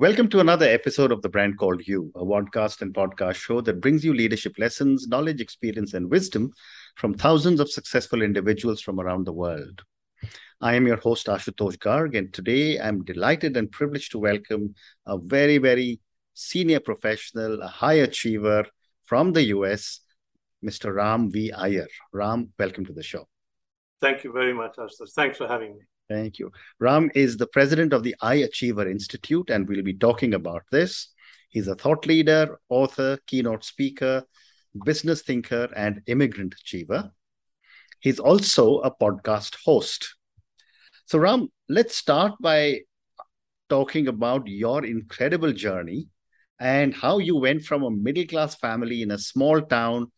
Welcome to another episode of The Brand Called You, a podcast and podcast show that brings you leadership lessons, knowledge, experience, and wisdom from thousands of successful individuals from around the world. I am your host, Ashutosh Garg, and today I'm delighted and privileged to welcome a very, very senior professional, a high achiever from the US, Mr. Ram V. Iyer. Ram, welcome to the show. Thank you very much, Ashutosh. Thanks for having me. Thank you. Ram is the president of the iAchiever Institute, and we'll be talking about this. He's a thought leader, author, keynote speaker, business thinker, and immigrant achiever. He's also a podcast host. So, Ram, let's start by talking about your incredible journey and how you went from a middle class family in a small town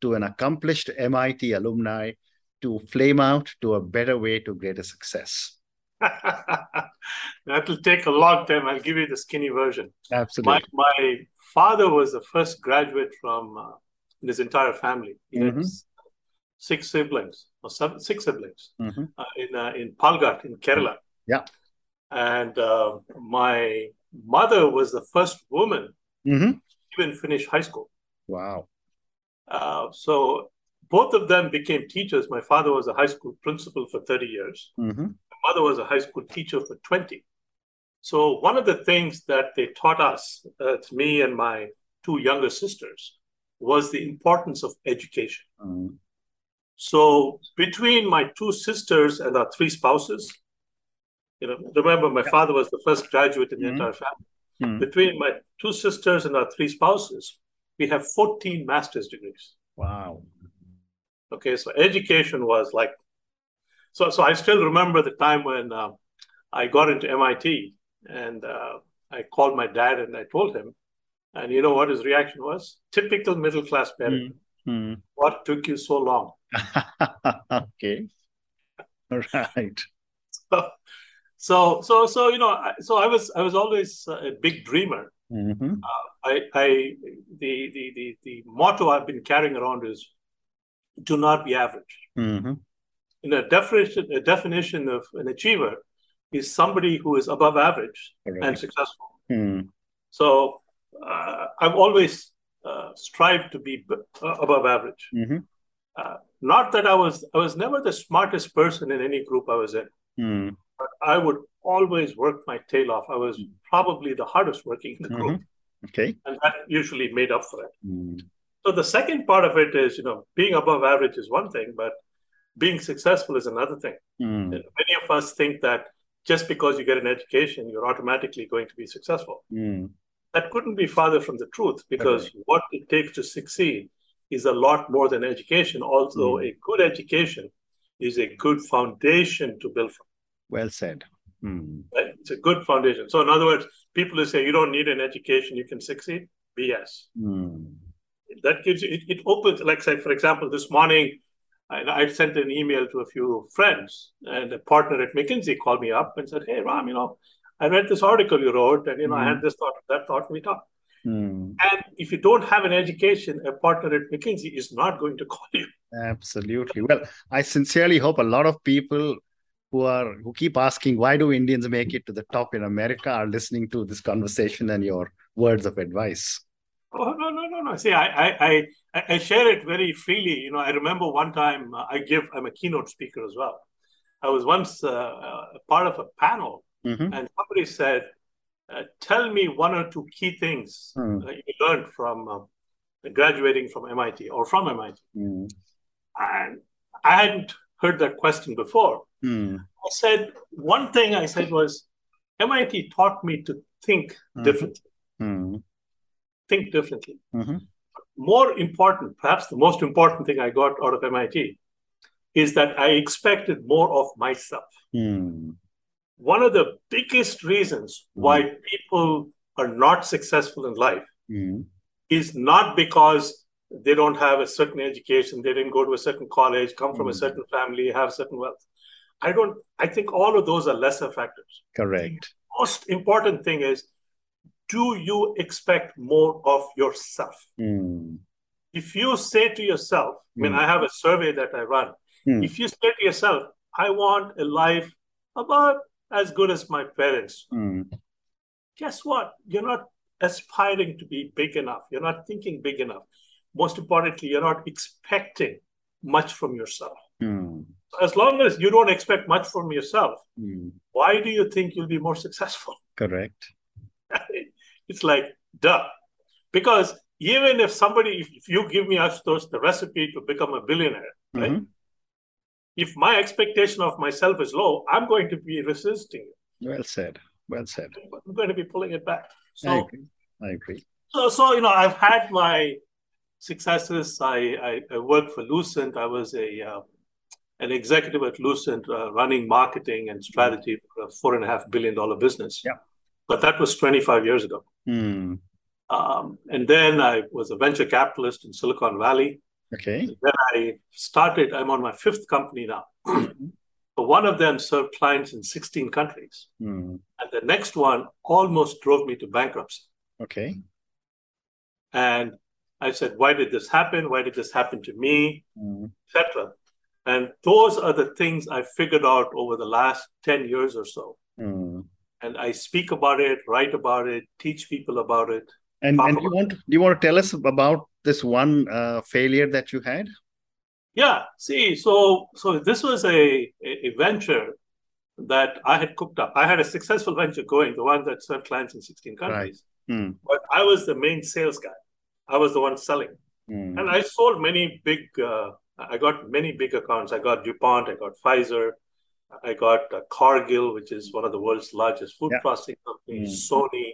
to an accomplished MIT alumni to flame out to a better way to greater success? that will take a long time. I'll give you the skinny version. Absolutely. My, my father was the first graduate from uh, his entire family. He mm-hmm. had six siblings, or seven, six siblings mm-hmm. uh, in uh, in Palghat in Kerala. Yeah. And uh, my mother was the first woman mm-hmm. to even finish high school. Wow. Uh, so both of them became teachers. My father was a high school principal for 30 years. Mm-hmm. My mother was a high school teacher for 20. So one of the things that they taught us, uh, to me and my two younger sisters, was the importance of education. Mm-hmm. So between my two sisters and our three spouses, you know, remember my father was the first graduate in the mm-hmm. entire family. Mm-hmm. Between my two sisters and our three spouses, we have 14 master's degrees. Wow. Okay, so education was like, so so I still remember the time when uh, I got into MIT and uh, I called my dad and I told him, and you know what his reaction was? Typical middle class parent. Mm-hmm. What took you so long? okay, right. So, so so so you know, so I was I was always a big dreamer. Mm-hmm. Uh, I I the the the the motto I've been carrying around is do not be average. Mm-hmm. In a definition, a definition of an achiever is somebody who is above average right. and successful. Mm. So uh, I've always uh, strived to be b- uh, above average. Mm-hmm. Uh, not that I was I was never the smartest person in any group I was in, mm. but I would always work my tail off. I was mm. probably the hardest working in the group. Mm-hmm. Okay, and that usually made up for it. Mm. So the second part of it is, you know, being above average is one thing, but being successful is another thing. Mm. Many of us think that just because you get an education, you're automatically going to be successful. Mm. That couldn't be farther from the truth because okay. what it takes to succeed is a lot more than education. Although mm. a good education is a good foundation to build from. Well said. Mm. Right? It's a good foundation. So, in other words, people who say you don't need an education, you can succeed, BS. Mm that gives you it, it opens like say for example this morning I, I sent an email to a few friends and a partner at mckinsey called me up and said hey ram you know i read this article you wrote and you know mm. i had hmm. this thought that thought we talked mm. and if you don't have an education a partner at mckinsey is not going to call you absolutely well i sincerely hope a lot of people who are who keep asking why do indians make it to the top in america are listening to this conversation and your words of advice Oh no no no no! See, I I I, I share it very freely. You know, I remember one time uh, I give. I'm a keynote speaker as well. I was once uh, uh, part of a panel, mm-hmm. and somebody said, uh, "Tell me one or two key things mm. you learned from um, graduating from MIT or from MIT." Mm. And I hadn't heard that question before. Mm. I said one thing. I said was, MIT taught me to think mm-hmm. differently mm think differently. Mm-hmm. More important, perhaps the most important thing I got out of MIT is that I expected more of myself. Mm. One of the biggest reasons mm. why people are not successful in life mm. is not because they don't have a certain education, they didn't go to a certain college, come from a hmm. certain family, have certain wealth. I don't, I think all of those are lesser factors. Correct. The most important thing is do you expect more of yourself? Mm. If you say to yourself, I mean, mm. I have a survey that I run. Mm. If you say to yourself, I want a life about as good as my parents, hmm. guess what? You're not aspiring to be big enough. You're not thinking big enough. Most importantly, you're not expecting much from yourself. Hmm. As long as you don't expect much from yourself, Hmm. why do you think you'll be more successful? Correct. it's like, duh. Because even if somebody, if, you give me Ashutosh the recipe to become a billionaire, right? Mhm. If my expectation of myself is low, I'm going to be resisting it. Well said. Well said. I'm going to be pulling it back. I agree. I agree. so, so you know, I've had my successes. I, I, I worked for Lucent. I was a uh, an executive at Lucent, uh, running marketing and strategy for a four and a half billion dollar business. Yeah. But that was 25 years ago. Hmm. Um, and then I was a venture capitalist in Silicon Valley. Okay. Then I started, I'm on my fifth company now. But one of them served clients in 16 countries. Hmm. And the next one almost drove me to bankruptcy. Okay. And I said, why did this happen? Why did this happen to me? Hmm. Etc. And those are the things I figured out over the last 10 years or so. Hmm. And I speak about it, write about it, teach people about it. And and do you want do you want to tell us about this one uh, failure that you had? Yeah, see, so so this was a, a, venture that I had cooked up. I had a successful venture going, the one that served clients in 16 countries. Hmm. But I was the main sales guy. I was the one selling. Hmm. And I sold many big, uh, I got many big accounts. I got DuPont, I got Pfizer, I got uh, Cargill, which is one of the world's largest food Yeah. processing companies, Sony,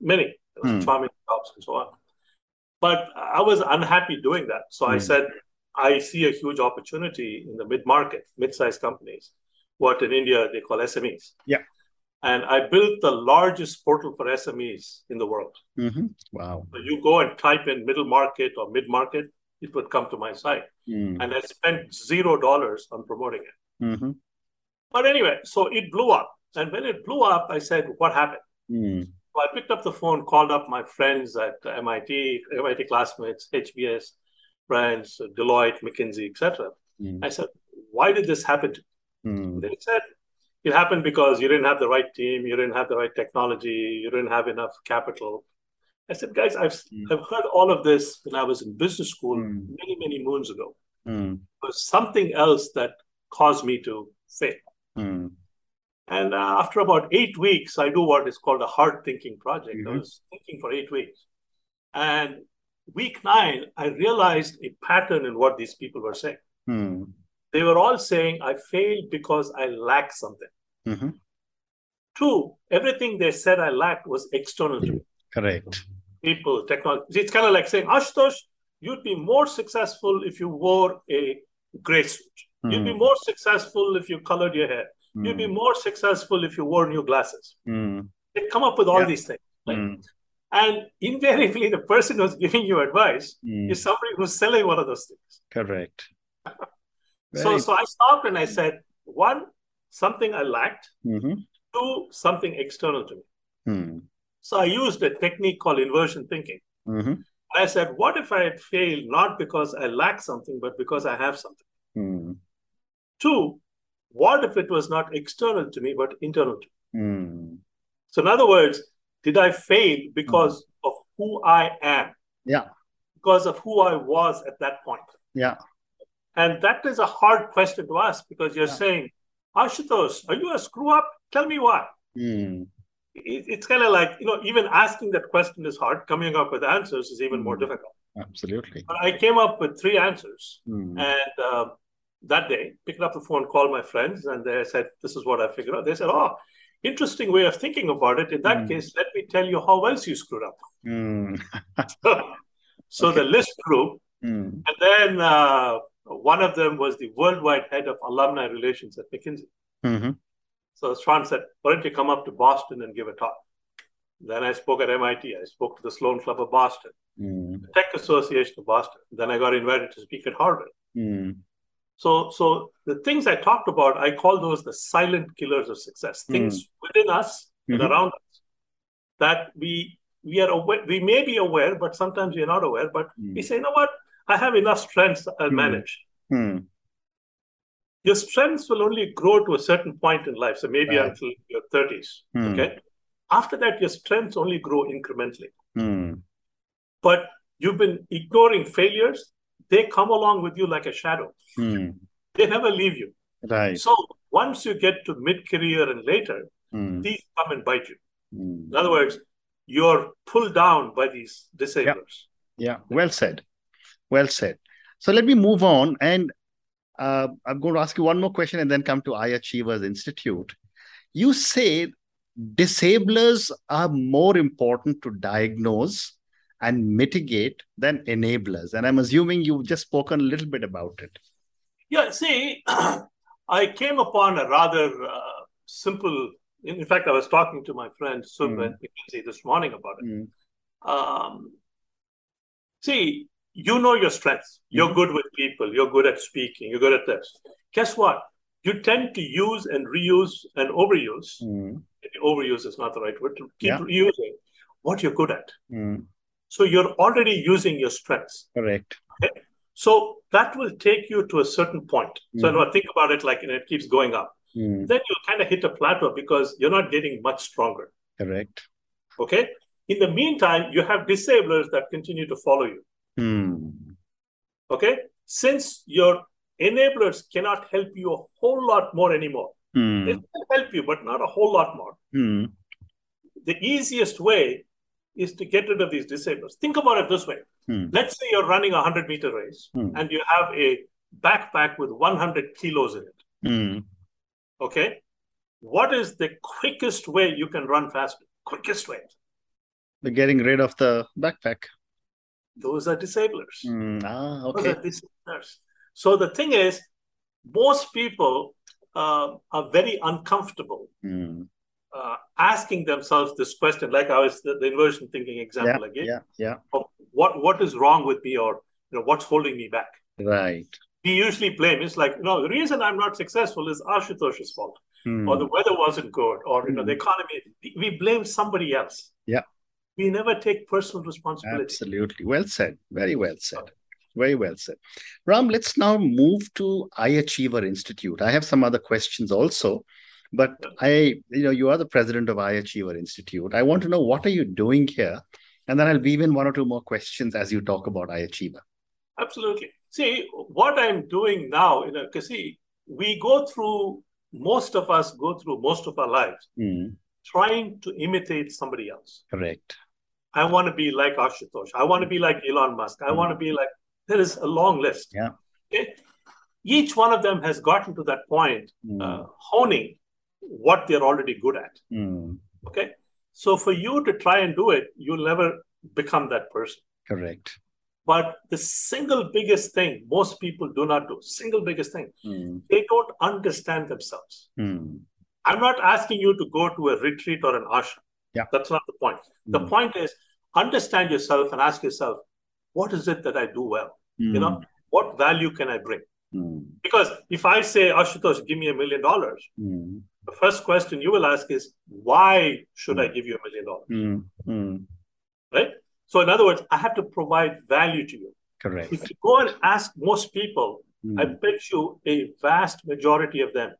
many, Hmm. Charming Shops and so on. But I was unhappy doing that. So I Hmm. said, I see a huge opportunity in the mid market, mid sized companies, what in India they call SMEs. Yeah. And I built the largest portal for SMEs in the world. Mhm. Wow. So you go and type in middle market or mid market, it would come to my site. Hmm. And I spent zero dollars on promoting it. Mhm. But anyway, so it blew up. And when it blew up, I said, What happened? Hmm. So I picked up the phone, called up my friends at MIT, MIT classmates, HBS friends, Deloitte, McKinsey, etc. Hmm. I said, Why did this happen to Hmm. They said, It happened because you didn't have the right team, you didn't have the right technology, you didn't have enough capital. I said, Guys, I've, Hmm. I've heard all of this when I was in business school Hmm. many, many moons ago. Hmm. It was something else that caused me to fail. Hmm. And uh, after about eight weeks, I do what is called a hard thinking project. I Mhm. was thinking for eight weeks. And week nine, I realized a pattern in what these people were saying. Hmm. They were all saying, I failed because I lack something. Mhm. Two, everything they said I lacked was external to me Correct. people, technology. It's kind of like saying, Ashutosh, you'd be more successful if you wore a gray suit. You'd be Hmm. more successful if you colored your hair. You'd be Hmm. more successful if you wore new glasses. Hmm. They come up with all Yeah. these things. right? And invariably, the person who's giving you advice is somebody who's selling one of those things. Correct. So, Very- so I stopped and I said, one, something I lacked. Mhm. Two, something external to me. Hmm. So I used a technique called inversion thinking. Mhm. I said, what if I had failed not because I lack something, but because I have something? Hmm. Two, what if it was not external to me, but internal to me? Hmm. So, in other words, did I fail because of who I am? Yeah. Because of who I was at that point? Yeah. And that is a hard question to ask because you're Yeah. saying, Ashutosh, are you a screw up? Tell me why. Hmm. It, it's kind of like, you know, even asking that question is hard. Coming up with answers is even more Mm. difficult. Absolutely. But I came up with three answers. Hmm. And uh, that day, picked up the phone, called my friends, and they said, This is what I figured out. They said, Oh, interesting way of thinking about it. In that Mm. case, let me tell you how else you screwed up. Hmm. so Okay. the list grew. Hmm. And then uh, one of them was the worldwide head of alumni relations at McKinsey. Mhm. So Sean said, Why don't you come up to Boston and give a talk? Then I spoke at MIT. I spoke to the Sloan Club of Boston, Hmm. the Tech Association of Boston. Then I got invited to speak at Harvard. Hmm. So, so the things I talked about, I call those the silent killers of success. Things within us and Mhm. around us that we we are aware. We may be aware, but sometimes we are not aware. But Hmm. we say, you know what? I have enough strengths. I'll Hmm. manage. Hmm. Your strengths will only grow to a certain point in life. So maybe Right. until your thirties. Hmm. Okay. After that, your strengths only grow incrementally. Mm. But you've been ignoring failures, they come along with you like a shadow. Mm. They never leave you. Right. So once you get to mid career and later, Mm. these come and bite you. Mm. In other words, you're pulled down by these disablers. Yeah, well said. Well said. So let me move on. And uh, I'm going to ask you one more question and then come to iAchievers Institute. You say disablers are more important to diagnose and mitigate than enablers. And I'm assuming you've just spoken a little bit about it. Yeah, see, I came upon a rather uh, simple. In fact, I was talking to my friend Sunwin mm. this morning about it. Mm. Um, see, you know your strengths. You're Mhm. good with people. You're good at speaking. You're good at this. Guess what? You tend to use and reuse and overuse. Mm. Overuse is not the right word. To keep Yeah. reusing what you're good at. Mm. So you're already using your strengths. Correct. So that will take you to a certain point. So Mhm. now think about it like you know, it keeps going up. Mm. Then you kind of hit a plateau because you're not getting much stronger. Correct. Okay. In the meantime, you have disablers that continue to follow you. Mm. Okay. Since your enablers cannot help you a whole lot more anymore, they Mm. can help you, but not a whole lot more. Mm. The easiest way is to get rid of these disablers. Think about it this way. Hmm. Let's say you're running a 100 meter race Hmm. and you have a backpack with 100 kilos in it. Mm. Okay. What is the quickest way you can run faster? Quickest way. We're getting rid of the backpack. Those are disablers. Mm. Ah, Those okay. are disablers. So the thing is, most people uh, are very uncomfortable Mm. Uh, asking themselves this question, like I was the, the inversion thinking Yeah, example again. yeah, yeah. Of what what is wrong with me, or you know, what's holding me back? Right. We usually blame. It's like, no, the reason I'm not successful is Ashutosh's fault, Mm. or the weather wasn't good, or you know, the Mm. economy. We blame somebody else. Yeah. We never take personal responsibility. Absolutely. Well said. Very well said. Very well said. Ram, let's now move to iAchiever Institute. I have some other questions also, but I, you know, you are the president of iAchiever Institute. I want to know what are you doing here? And then I'll weave in one or two more questions as you talk about iAchiever. Absolutely. See, what I'm doing now, you know, because see, we go through, most of us go through most of our lives Mm, trying to imitate somebody else. correct. I want to be like Ashutosh. I want to be like Elon Musk. I Mm. want to be like, there is a long list. Yeah. Okay? Each one of them has gotten to that point, Mm, uh, honing what they're already good at. mm, Okay. So for you to try and do it, you'll never become that person. correct. But the single biggest thing most people do not do, single biggest thing, Mm, they don't understand themselves. mm, I'm not asking you to go to a retreat or an ashram. Yeah. That's not the point. The mm, point is understand yourself and ask yourself, what is it that I do well? You know, mm, what value can I bring? mm, Because if I say, Ashutosh, give me a million dollars, the first question you will ask is, why should I give you a million dollars? mm, mm, Right? So, in other words, I have to provide value to you. correct. If you go and ask most people, I Mm, bet you a vast majority of them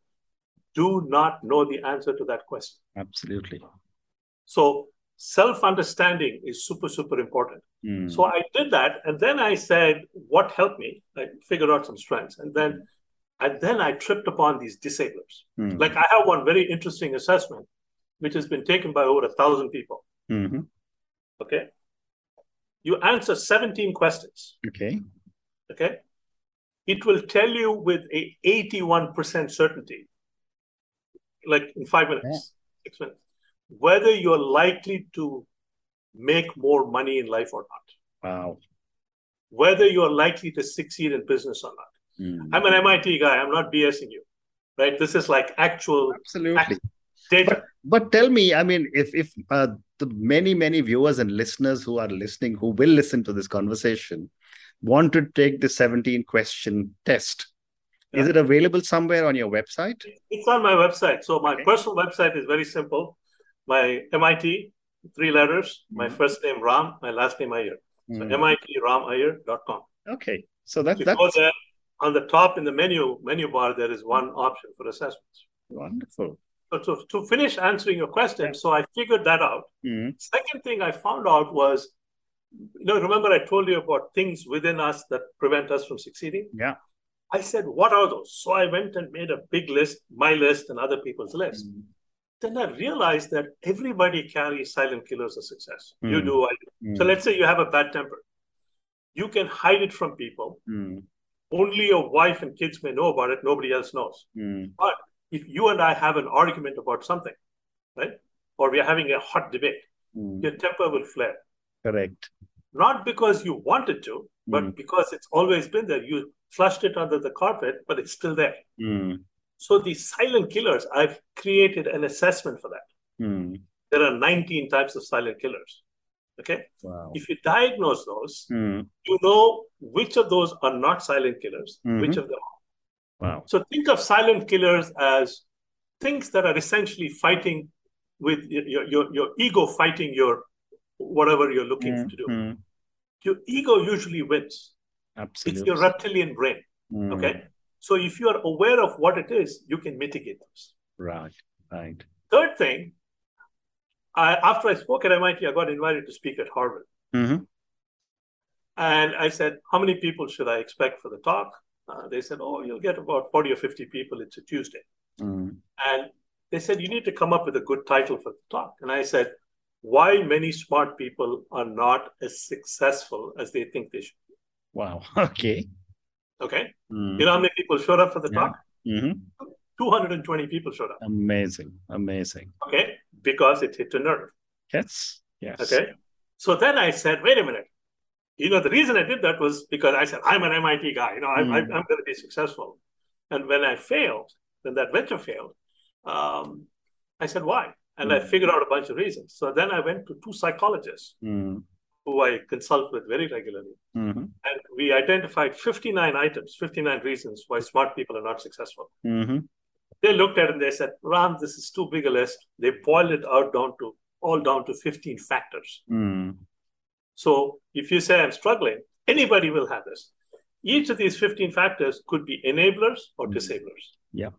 do not know the answer to that question. absolutely. So, self understanding is super, super important. Mm, So, I did that. And then I said, what helped me? I figured out some strengths. And then, and then I tripped upon these disablers. mm, Like, I have one very interesting assessment, which has been taken by over a thousand people. mhm. Okay. You answer 17 questions. Okay. Okay. It will tell you with a 81% certainty, like in five minutes, six minutes, whether you're likely to make more money in life or not, Wow. whether you're likely to succeed in business or not. Mm, I'm an MIT guy. I'm not BSing you, right? This is like actual absolutely. data. But tell me, I mean, if if uh, the many many viewers and listeners who are listening, who will listen to this conversation, want to take the seventeen question test, is it available somewhere on your website? It's on my website. So my Okay. personal website is very simple. My MIT, three letters, my Mhm. first name Ram, my last name Iyer. So Mm, mitramiyer.com. Okay, so that that's there, on the top in the menu menu bar, there is one option for assessments. wonderful. So to, to finish answering your question, so I figured that out. Mm. Second thing I found out was, you know, remember I told you about things within us that prevent us from succeeding? Yeah. I said, what are those? So I went and made a big list, my list and other people's list. Mm. Then I realized that everybody carries silent killers of success. You Mm. do, I do. So Mm. let's say you have a bad temper. You can hide it from people. Only your wife and kids may know about it. Nobody else knows. Mm. If you and I have an argument about something, right? Or we are having a hot debate, Mm. your temper will flare. Correct. Not because you wanted to, but Mm. because it's always been there. You flushed it under the carpet, but it's still there. Mm. So these silent killers, I've created an assessment for that. Mm. There are 19 types of silent killers. Okay. Wow. If you diagnose those, Mm. you know which of those are not silent killers, which Mhm. of them are. Wow. So think of silent killers as things that are essentially fighting with your, your, your ego fighting your whatever you're looking Mm. to do. Mm. Your ego usually wins. Absolutely. It's your reptilian brain. Mm. Okay. So if you are aware of what it is, you can mitigate those. Right. Right. Third thing, I, after I spoke at MIT, I got invited to speak at Harvard. Mm-hmm. And I said, How many people should I expect for the talk? Uh, they said, Oh, you'll get about 40 or 50 people. It's a Tuesday. Mm. And they said, You need to come up with a good title for the talk. And I said, Why many smart people are not as successful as they think they should be. Wow. Okay. Okay. Mm. You know how many people showed up for the Yeah. talk? hmm 220 people showed up. Amazing. Amazing. Okay. Because it hit a nerve. Yes. Yes. Okay. So then I said, wait a minute. You know, the reason I did that was because I said, I'm an MIT guy. You know, I'm, Mm. I'm, I'm going to be successful. And when I failed, when that venture failed, um, I said, why? And I Mm. figured out a bunch of reasons. So then I went to two psychologists Mm. who I consult with very regularly. Mm-hmm. And we identified 59 items, 59 reasons why smart people are not successful. Mm-hmm. They looked at it and they said, Ram, this is too big a list. They boiled it out down to all down to 15 factors. Mm. So if you say I'm struggling, anybody will have this. Each of these 15 factors could be enablers or Mm. disablers. Yeah.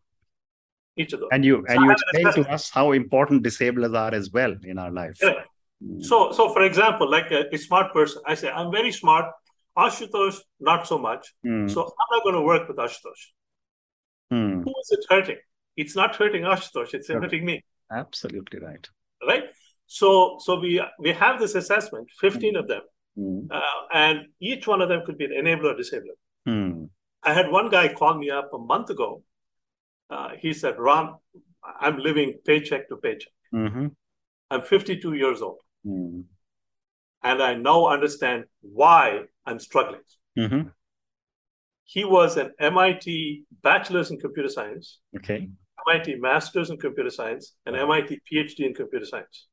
Each of those. And you So and you explain to us how important disablers are as well in our life. Correct. Mm. So, so for example, like a, a smart person, I say, I'm very smart. Ashutosh, not so much. Mm. So I'm not going to work with Ashutosh. Mm. Who is it hurting? It's not hurting Ashutosh, it's Correct. hurting me. Absolutely right. Right? So so we we have this assessment, 15 of them, Mm. uh, and each one of them could be an enabler or disabler. Mm. I had one guy call me up a month ago. Uh, he said, Ram, I'm living paycheck to paycheck. Mm-hmm. I'm 52 years old, Mm. and I now understand why I'm struggling. Mm-hmm. He was an MIT bachelor's in computer science, Okay. MIT master's in computer science, and Wow. MIT PhD in computer science.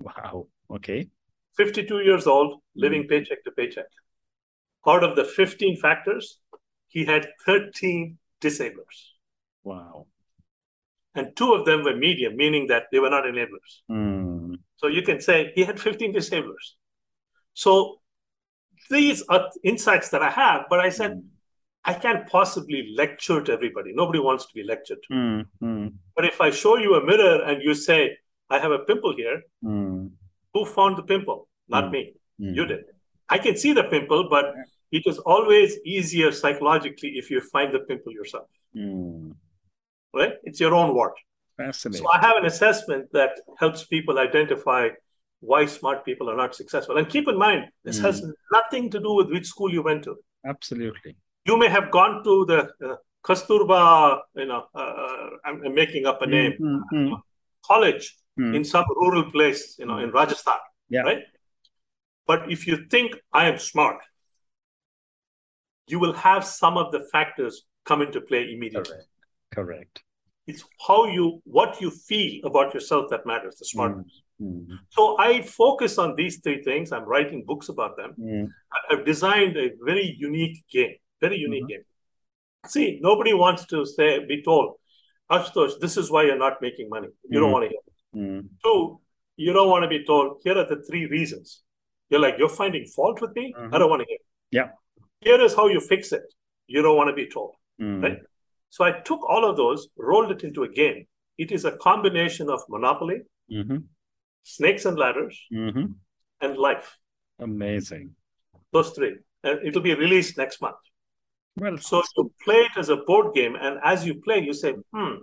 Wow. Okay. 52 years old, living paycheck to paycheck. Out of the 15 factors, he had 13 disablers, Wow. and two of them were medium, meaning that they were not enablers. Mm. So you can say he had 15 disablers. So these are insights that I have, but I said, I can't possibly lecture to everybody. Nobody wants to be lectured to. Mm. Mm. But if I show you a mirror and you say, I have a pimple here, Mm. who found the pimple? Not Mm. me. Mm. You did. I can see the pimple, but it is always easier psychologically if you find the pimple yourself, Mm. right? It's your own wart. Fascinating. So I have an assessment that helps people identify why smart people are not successful. And keep in mind, this has nothing to do with which school you went to. Absolutely. You may have gone to the uh, Kasturba, you know, uh, I'm, I'm making up a name, Mm. Mm. college Mm. in some rural place, you know, in Rajasthan, Yeah. right? But if you think I am smart, you will have some of the factors come into play immediately. Correct. Correct. It's how you, what you feel about yourself that matters, the smartness. Mm. So I focus on these three things. I'm writing books about them. Mm. I've designed a very unique game, very unique Mhm. game. See, nobody wants to say, be told, Ashutosh, this is why you're not making money. You don't Mhm. want to hear. Mm. Two, you don't want to be told, here are the three reasons. You're like, you're finding fault with me? Mhm. I don't want to hear. Yeah. Here is how you fix it. You don't want to be told. Mm. Right? So I took all of those, rolled it into a game, it is a combination of monopoly, Mm-hmm. snakes and ladders, Mm-hmm. and life. Amazing. Those three. And it'll be released next month. Well, So you play it as a board game, and as you play, you say, hmm,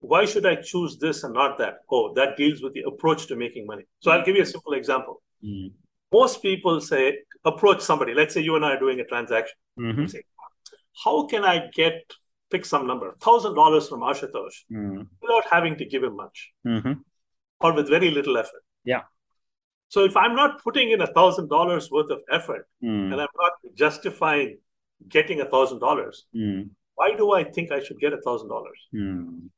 why should I choose this and not that? Oh, that deals with the approach to making money. So I'll give you a simple example. Mm. Most people say, approach somebody. Let's say you and I are doing a transaction. Mhm. Say, how can I get, pick some number, $1,000 from Ashutosh Mm. without having to give him much Mhm. or with very little effort? Yeah. So if I'm not putting in a $1,000 worth of effort Mm. and I'm not justifying getting a $1,000, Mm. why do I think I should get a $1,000? Mm.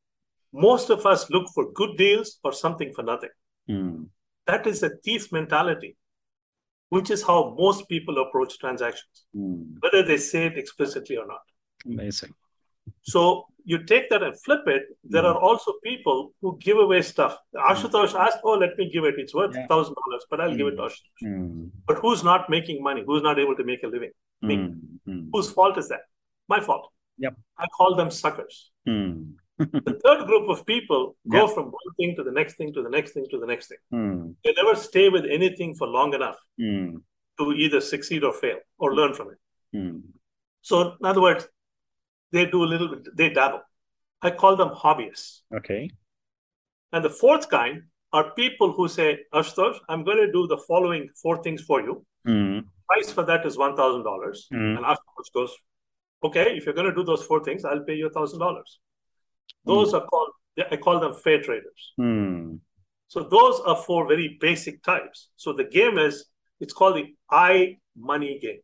Most of us look for good deals or something for nothing. Mm. That is a thief mentality, which is how most people approach transactions, whether they say it explicitly or not. Amazing. So you take that and flip it. There Mm. are also people who give away stuff. Ashutosh asked, "Oh, let me give it. It's worth Yeah. thousand dollars, but I'll give it Mm. to Ashutosh." Mm. But who's not making money? Who's not able to make a living? Me. Mm. Mm. Whose fault is that? My fault. Yep. I call them suckers. Mm. The third group of people go Yeah. from one thing to the next thing to the next thing to the next thing. Mm. They never stay with anything for long enough Mm. to either succeed or fail or learn from it. Mm. So, in other words, they do a little bit, they dabble. I call them hobbyists. Okay. And the fourth kind are people who say, Ashutosh, I'm going to do the following four things for you. Mm. Price for that is $1,000. Mm. And Ashutosh goes, okay, if you're going to do those four things, I'll pay you $1,000. Those are called, I call them fair traders. Mm. So those are four very basic types. So the game is, it's called the I money game.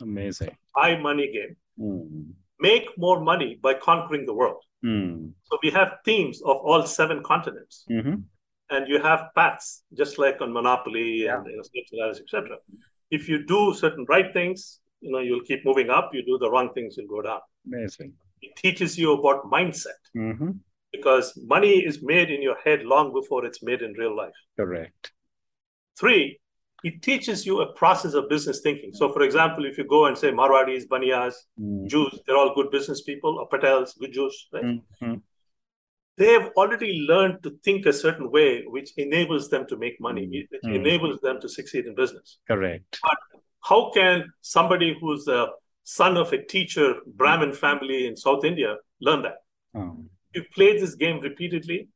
Amazing. I money game. Make more money by conquering the world. Mm. So we have teams of all seven continents, Mm-hmm. and you have paths, just like on Monopoly and you know, snakes and ladders, etc. If you do certain right things, you know you'll keep moving up. You do the wrong things, you'll go down. Amazing. It teaches you about mindset Mm-hmm. because money is made in your head long before it's made in real life. Correct. Three, it teaches you a process of business thinking. So, for example, if you go and say Marwadis, Baniyas, Mm. Jews, they're all good business people, or Patels, good Jews, right? Mm-hmm. They have already learned to think a certain way, which enables them to make money, Mm. which Mm. enables them to succeed in business. Correct. But How can somebody who's a son of a teacher, Brahmin family in South India, learn that? Oh. You play this game repeatedly,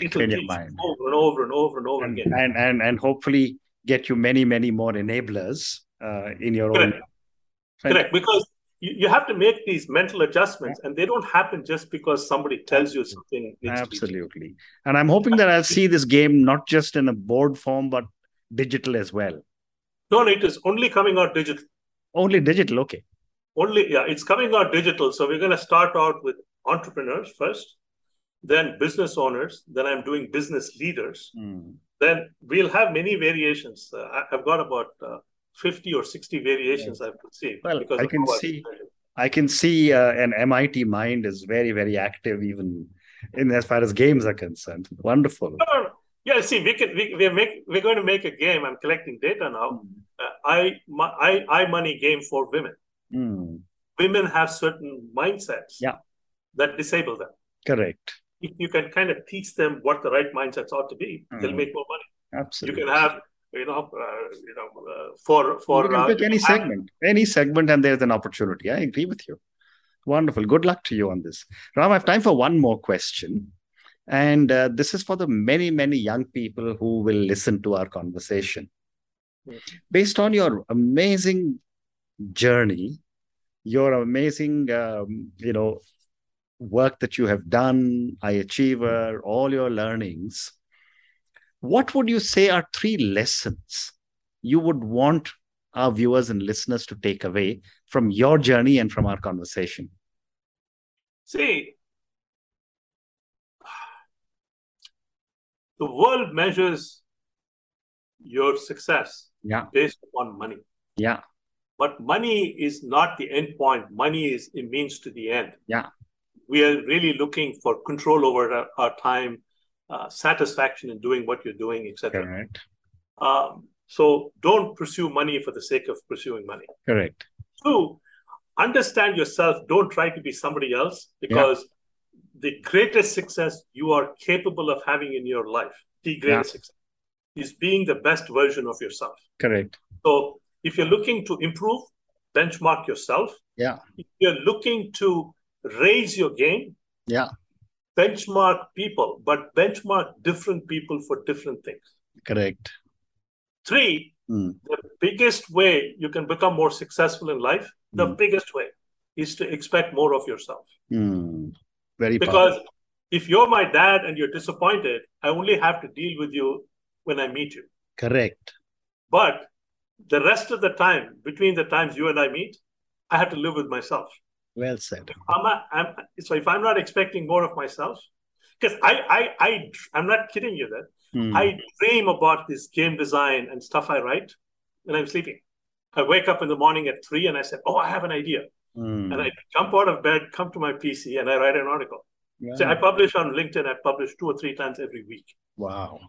It your mind. over and over and over and over And, again. and and and hopefully get you many many more enablers uh, in your Correct. own. Correct, because you, you have to make these mental adjustments, and they don't happen just because somebody tells you something. needs to be changed. Absolutely. And I'm hoping that I'll see this game not just in a board form, but digital as well. No, no, it is only coming out digital. Only digital. Okay. Only, yeah, it's coming out digital. So we're going to start out with entrepreneurs first, then business owners, then I'm doing business leaders. Mm. Then we'll have many variations. Uh, I- I've got about uh, 50 or 60 variations I've conceived. Well, because I can see- I can see uh, an MIT mind is very, very active, even in as far as games are concerned. Wonderful. Yeah, see, we can we we're make we're going to make a game. I'm collecting data now. Uh, I my, I I money game for women. Mm. Women have certain mindsets Yeah. that disable them. Correct. If you can kind of teach them what the right mindsets ought to be, they'll Mm. make more money. Absolutely. You can have, you know, uh, you know, uh, for for you uh, pick any segment, any segment, and there's an opportunity. I agree with you. Wonderful. Good luck to you on this. Ram, I have time for one more question. And uh, this is for the many, many young people who will listen to our conversation. Hmm. Based on your amazing journey, your amazing, um, you know, work that you have done, iAchiever, all your learnings, what would you say are three lessons you would want our viewers and listeners to take away from your journey and from our conversation? See, the world measures your success Yeah, based upon money. yeah, But money is not the end point. Money is a means to the end. Yeah. We are really looking for control over our, our time, uh, satisfaction in doing what you're doing, etc. correct, Um, so don't pursue money for the sake of pursuing money. correct. Two, understand yourself. Don't try to be somebody else because the greatest success you are capable of having in your life, the greatest yeah. success, is being the best version of yourself. Correct. So if you're looking to improve, benchmark yourself. Yeah. If you're looking to raise your game, yeah. Benchmark people, but benchmark different people for different things. Correct. Three, mm. the biggest way you can become more successful in life, the mm. biggest way is to expect more of yourself. Mm. Very because powerful. if you're my dad and you're disappointed, I only have to deal with you when I meet you. Correct. But the rest of the time, between the times you and I meet, I have to live with myself. Well said. I'm, I'm, so if I'm not expecting more of myself, because I, I, I, I'm not kidding you that mm. I dream about this game design and stuff I write when I'm sleeping. I wake up in the morning at three and I said, "Oh, I have an idea," mm. and I jump out of bed, come to my PC, and I write an article. Yeah. So I publish on LinkedIn. I publish two or three times every week. Wow.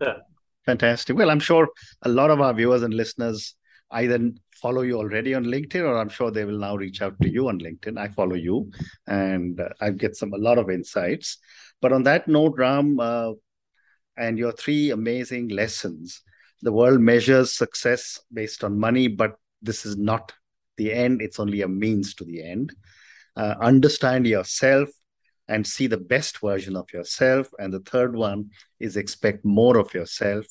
Yeah. Fantastic. Well, I'm sure a lot of our viewers and listeners either follow you already on LinkedIn, or I'm sure they will now reach out to you on LinkedIn. I follow you, and uh, I get some a lot of insights. But on that note, Ram, uh, and your three amazing lessons. The world measures success based on money, but this is not the end. It's only a means to the end. Uh, understand yourself, and see the best version of yourself. And the third one is expect more of yourself.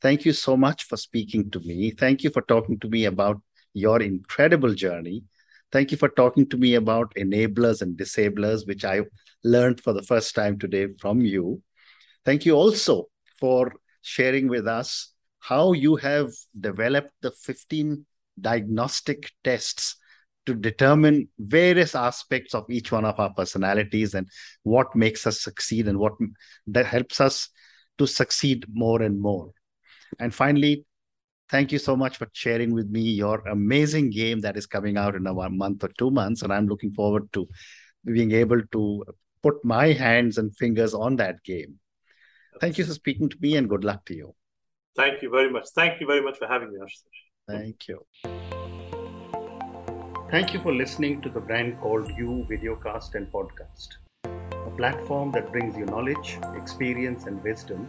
Thank you so much for speaking to me. Thank you for talking to me about your incredible journey. Thank you for talking to me about enablers and disablers, which I learned for the first time today from you. Thank you also for sharing with us how you have developed the 15 diagnostic tests to determine various aspects of each one of our personalities and what makes us succeed and what that helps us to succeed more and more. And finally, thank you so much for sharing with me your amazing game that is coming out in a month or two months. And I'm looking forward to being able to put my hands and fingers on that game. Thank you for speaking to me and good luck to you. Thank you very much. Thank you very much for having me, Ashutosh. Thank you. Thank you for listening to the brand called You Videocast and Podcast, a platform that brings you knowledge, experience, and wisdom